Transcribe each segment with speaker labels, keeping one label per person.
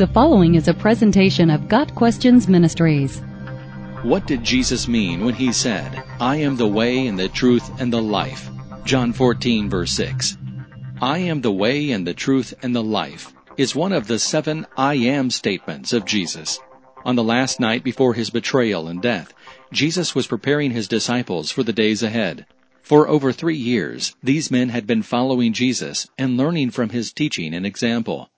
Speaker 1: The following is a presentation of Got Questions Ministries.
Speaker 2: What did Jesus mean when he said, I am the way and the truth and the life? John 14 verse 6. I am the way and the truth and the life is one of the seven I am statements of Jesus. On the last night before his betrayal and death, Jesus was preparing his disciples for the days ahead. For over three years, these men had been following Jesus and learning from his teaching and example.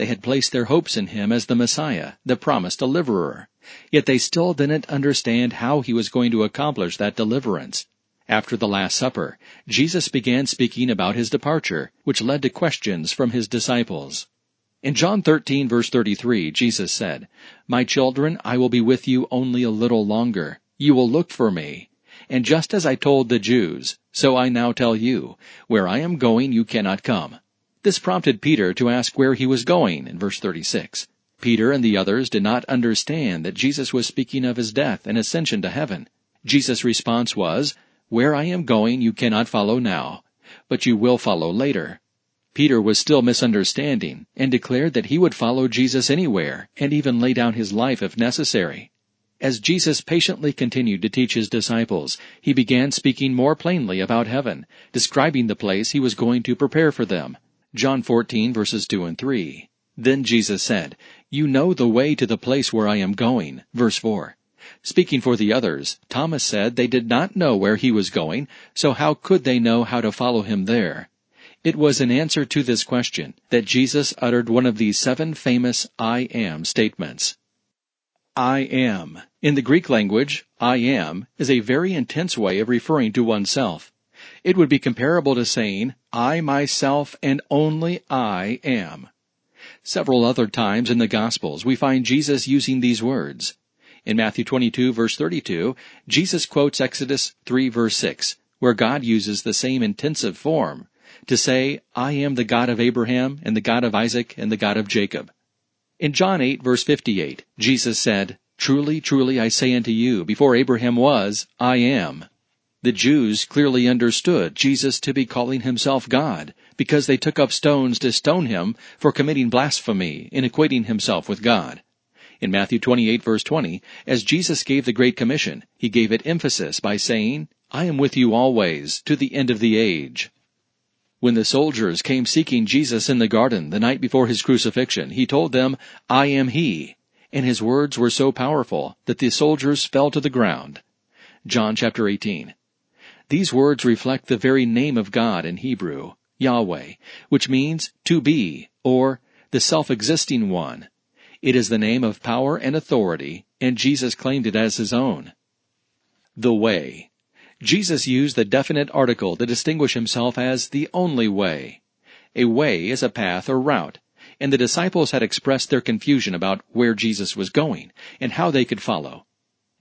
Speaker 2: They had placed their hopes in him as the Messiah, the promised deliverer. Yet they still didn't understand how he was going to accomplish that deliverance. After the Last Supper, Jesus began speaking about his departure, which led to questions from his disciples. In John 13 verse 33, Jesus said, My children, I will be with you only a little longer. You will look for me. And just as I told the Jews, so I now tell you, where I am going you cannot come. This prompted Peter to ask where he was going in verse 36. Peter and the others did not understand that Jesus was speaking of his death and ascension to heaven. Jesus' response was, Where I am going you cannot follow now, but you will follow later. Peter was still misunderstanding and declared that he would follow Jesus anywhere and even lay down his life if necessary. As Jesus patiently continued to teach his disciples, he began speaking more plainly about heaven, describing the place he was going to prepare for them. John 14 verses 2 and 3. Then Jesus said, You know the way to the place where I am going. Verse 4. Speaking for the others, Thomas said they did not know where he was going, so how could they know how to follow him there? It was in answer to this question that Jesus uttered one of these seven famous I am statements. I am. In the Greek language, I am is a very intense way of referring to oneself. It would be comparable to saying, I myself and only I am. Several other times in the Gospels we find Jesus using these words. In Matthew 22 verse 32, Jesus quotes Exodus 3 verse 6, where God uses the same intensive form to say, I am the God of Abraham and the God of Isaac and the God of Jacob. In John 8 verse 58, Jesus said, Truly, truly I say unto you, before Abraham was, I am. The Jews clearly understood Jesus to be calling himself God, because they took up stones to stone him for committing blasphemy in equating himself with God. In Matthew 28 verse 20, as Jesus gave the Great Commission, he gave it emphasis by saying, I am with you always, to the end of the age. When the soldiers came seeking Jesus in the garden the night before his crucifixion, he told them, I am he. And his words were so powerful that the soldiers fell to the ground. John chapter 18. These words reflect the very name of God in Hebrew, Yahweh, which means to be, or the self-existing one. It is the name of power and authority, and Jesus claimed it as his own. The way. Jesus used the definite article to distinguish himself as the only way. A way is a path or route, and the disciples had expressed their confusion about where Jesus was going and how they could follow.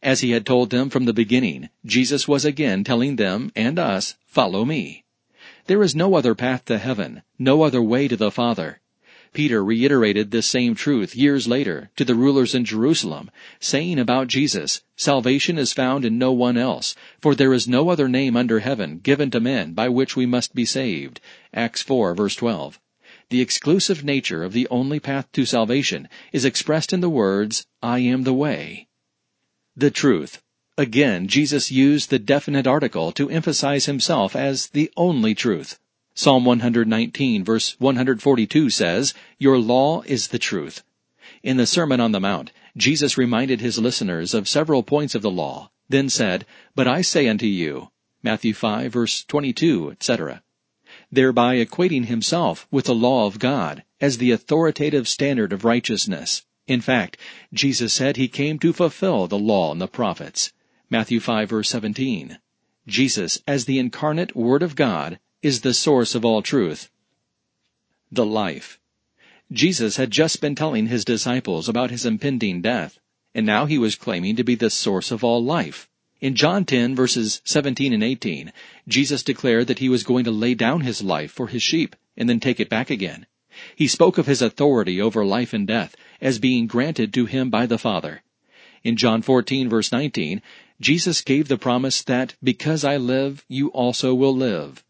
Speaker 2: As he had told them from the beginning, Jesus was again telling them and us, follow me. There is no other path to heaven, no other way to the Father. Peter reiterated this same truth years later to the rulers in Jerusalem, saying about Jesus, Salvation is found in no one else, for there is no other name under heaven given to men by which we must be saved. Acts 4 verse 12. The exclusive nature of the only path to salvation is expressed in the words, I am the way. The truth. Again, Jesus used the definite article to emphasize himself as the only truth. Psalm 119 verse 142 says, Your law is the truth. In the Sermon on the Mount, Jesus reminded his listeners of several points of the law, then said, But I say unto you, Matthew 5 verse 22, etc., thereby equating himself with the law of God as the authoritative standard of righteousness. In fact, Jesus said he came to fulfill the law and the prophets. Matthew 5 verse 17. Jesus, as the incarnate Word of God, is the source of all truth. The life. Jesus had just been telling his disciples about his impending death, and now he was claiming to be the source of all life. In John 10 verses 17 and 18, Jesus declared that he was going to lay down his life for his sheep and then take it back again. He spoke of his authority over life and death as being granted to him by the Father. In John 14 verse 19, Jesus gave the promise that because I live, you also will live.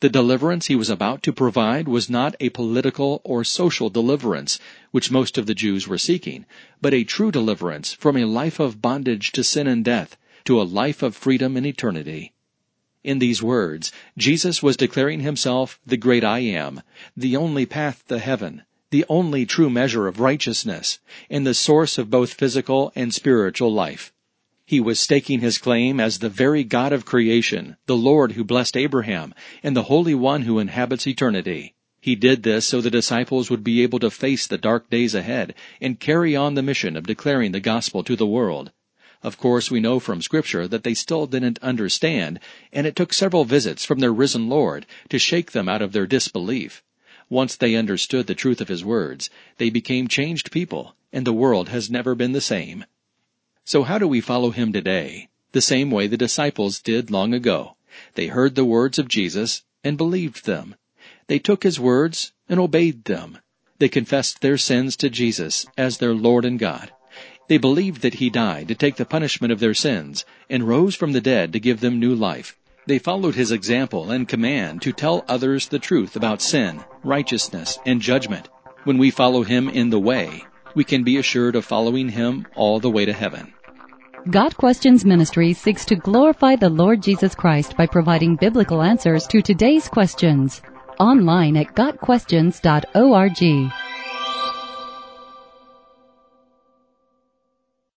Speaker 2: The deliverance he was about to provide was not a political or social deliverance, which most of the Jews were seeking, but a true deliverance from a life of bondage to sin and death to a life of freedom and eternity. In these words, Jesus was declaring himself the great I am, the only path to heaven, the only true measure of righteousness, and the source of both physical and spiritual life. He was staking his claim as the very God of creation, the Lord who blessed Abraham, and the Holy One who inhabits eternity. He did this so the disciples would be able to face the dark days ahead and carry on the mission of declaring the gospel to the world. Of course, we know from Scripture that they still didn't understand, and it took several visits from their risen Lord to shake them out of their disbelief. Once they understood the truth of His words, they became changed people, and the world has never been the same. So how do we follow Him today? The same way the disciples did long ago. They heard the words of Jesus and believed them. They took His words and obeyed them. They confessed their sins to Jesus as their Lord and God. They believed that he died to take the punishment of their sins and rose from the dead to give them new life. They followed his example and command to tell others the truth about sin, righteousness, and judgment. When we follow him in the way, we can be assured of following him all the way to heaven.
Speaker 1: Got Questions Ministry seeks to glorify the Lord Jesus Christ by providing biblical answers to today's questions. Online at GotQuestions.org.